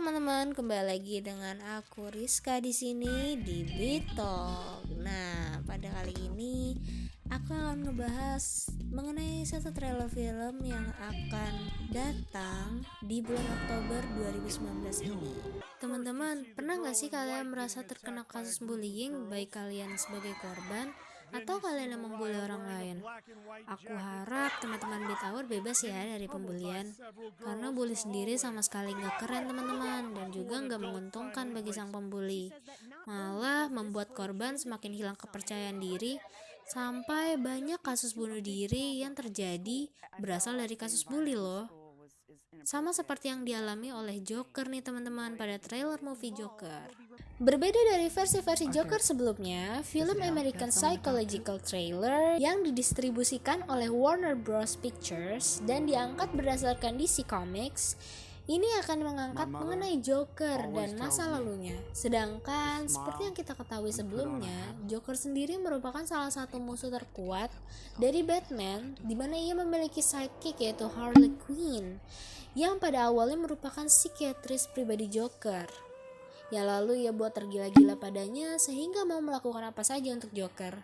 teman-teman, kembali lagi dengan aku Rizka di sini di Bitok. Nah, pada kali ini aku akan ngebahas mengenai satu trailer film yang akan datang di bulan Oktober 2019 ini. Teman-teman, pernah nggak sih kalian merasa terkena kasus bullying baik kalian sebagai korban atau kalian yang membuli orang lain? Aku harap teman-teman Beat Hour bebas ya dari pembulian, karena bully sendiri sama sekali nggak keren teman-teman dan juga nggak menguntungkan bagi sang pembuli. Malah membuat korban semakin hilang kepercayaan diri sampai banyak kasus bunuh diri yang terjadi berasal dari kasus bully loh. Sama seperti yang dialami oleh Joker nih teman-teman pada trailer movie Joker. Berbeda dari versi-versi Joker sebelumnya, film American Psychological Trailer yang didistribusikan oleh Warner Bros. Pictures dan diangkat berdasarkan DC Comics ini akan mengangkat mengenai Joker dan masa lalunya. Sedangkan seperti yang kita ketahui sebelumnya, Joker sendiri merupakan salah satu musuh terkuat dari Batman di mana ia memiliki sidekick yaitu Harley Quinn yang pada awalnya merupakan psikiatris pribadi Joker. Ya lalu ia buat tergila-gila padanya sehingga mau melakukan apa saja untuk Joker.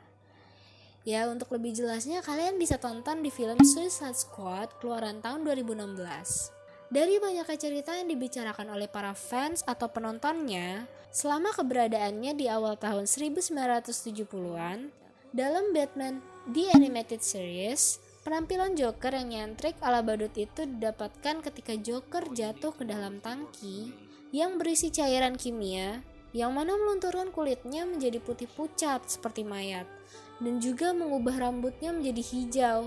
Ya untuk lebih jelasnya kalian bisa tonton di film Suicide Squad keluaran tahun 2016. Dari banyaknya cerita yang dibicarakan oleh para fans atau penontonnya selama keberadaannya di awal tahun 1970-an dalam Batman The Animated Series, penampilan Joker yang nyentrik ala badut itu didapatkan ketika Joker jatuh ke dalam tangki yang berisi cairan kimia yang mana melunturkan kulitnya menjadi putih pucat seperti mayat dan juga mengubah rambutnya menjadi hijau.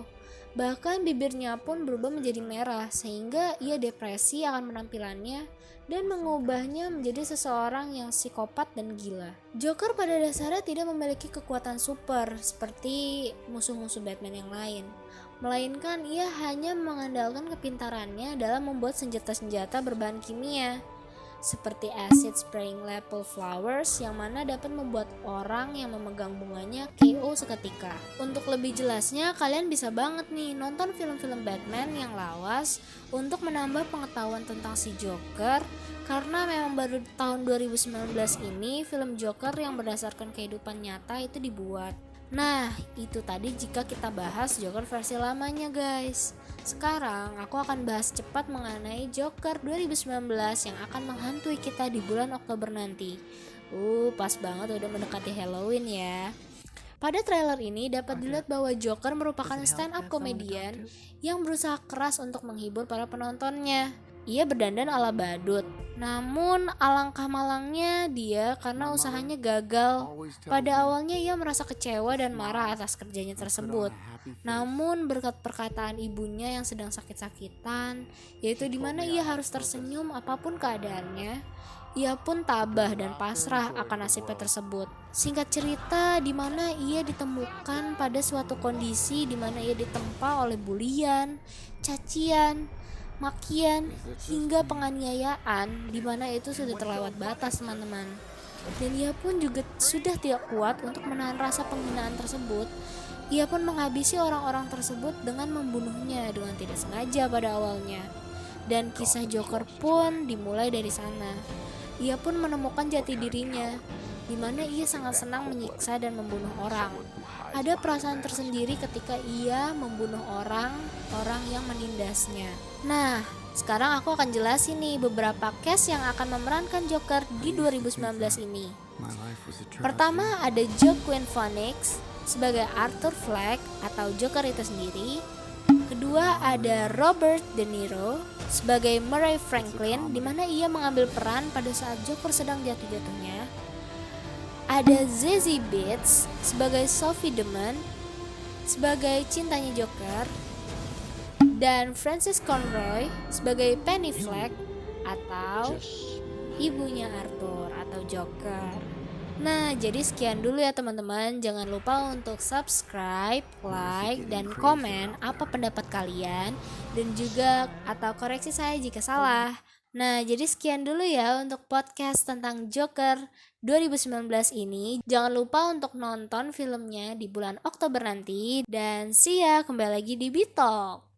Bahkan bibirnya pun berubah menjadi merah sehingga ia depresi akan penampilannya dan mengubahnya menjadi seseorang yang psikopat dan gila. Joker pada dasarnya tidak memiliki kekuatan super seperti musuh-musuh Batman yang lain, melainkan ia hanya mengandalkan kepintarannya dalam membuat senjata-senjata berbahan kimia seperti acid spraying apple flowers yang mana dapat membuat orang yang memegang bunganya KO seketika. Untuk lebih jelasnya, kalian bisa banget nih nonton film-film Batman yang lawas untuk menambah pengetahuan tentang si Joker karena memang baru tahun 2019 ini film Joker yang berdasarkan kehidupan nyata itu dibuat. Nah, itu tadi jika kita bahas Joker versi lamanya guys. Sekarang aku akan bahas cepat mengenai Joker 2019 yang akan menghantui kita di bulan Oktober nanti. Uh, pas banget udah mendekati Halloween ya. Pada trailer ini dapat dilihat bahwa Joker merupakan stand up komedian yang berusaha keras untuk menghibur para penontonnya. Ia berdandan ala badut. Namun alangkah malangnya dia karena usahanya gagal. Pada awalnya ia merasa kecewa dan marah atas kerjanya tersebut. Namun berkat perkataan ibunya yang sedang sakit-sakitan, yaitu di mana ia harus tersenyum apa pun keadaannya, ia pun tabah dan pasrah akan nasibnya tersebut. Singkat cerita, di mana ia ditemukan pada suatu kondisi di mana ia ditempa oleh bulian, cacian, makian hingga penganiayaan di mana itu sudah terlewat batas teman-teman. Dan ia pun juga sudah tidak kuat untuk menahan rasa penghinaan tersebut. Ia pun menghabisi orang-orang tersebut dengan membunuhnya dengan tidak sengaja pada awalnya. Dan kisah Joker pun dimulai dari sana. Ia pun menemukan jati dirinya di mana ia sangat senang menyiksa dan membunuh orang. Ada perasaan tersendiri ketika ia membunuh orang, orang yang menindasnya. Nah, sekarang aku akan jelasin nih beberapa case yang akan memerankan Joker di 2019 ini. Pertama ada Joaquin Phoenix sebagai Arthur Fleck atau Joker itu sendiri. Kedua ada Robert De Niro sebagai Murray Franklin di mana ia mengambil peran pada saat Joker sedang jatuh-jatuhnya. Ada Zazie Beetz sebagai Sophie Demon sebagai cintanya Joker dan Francis Conroy sebagai Penny Fleck atau ibunya Arthur atau Joker. Nah, jadi sekian dulu ya teman-teman. Jangan lupa untuk subscribe, like, dan komen apa pendapat kalian dan juga atau koreksi saya jika salah. Nah, jadi sekian dulu ya untuk podcast tentang Joker 2019 ini. Jangan lupa untuk nonton filmnya di bulan Oktober nanti. Dan see ya, kembali lagi di Bitok.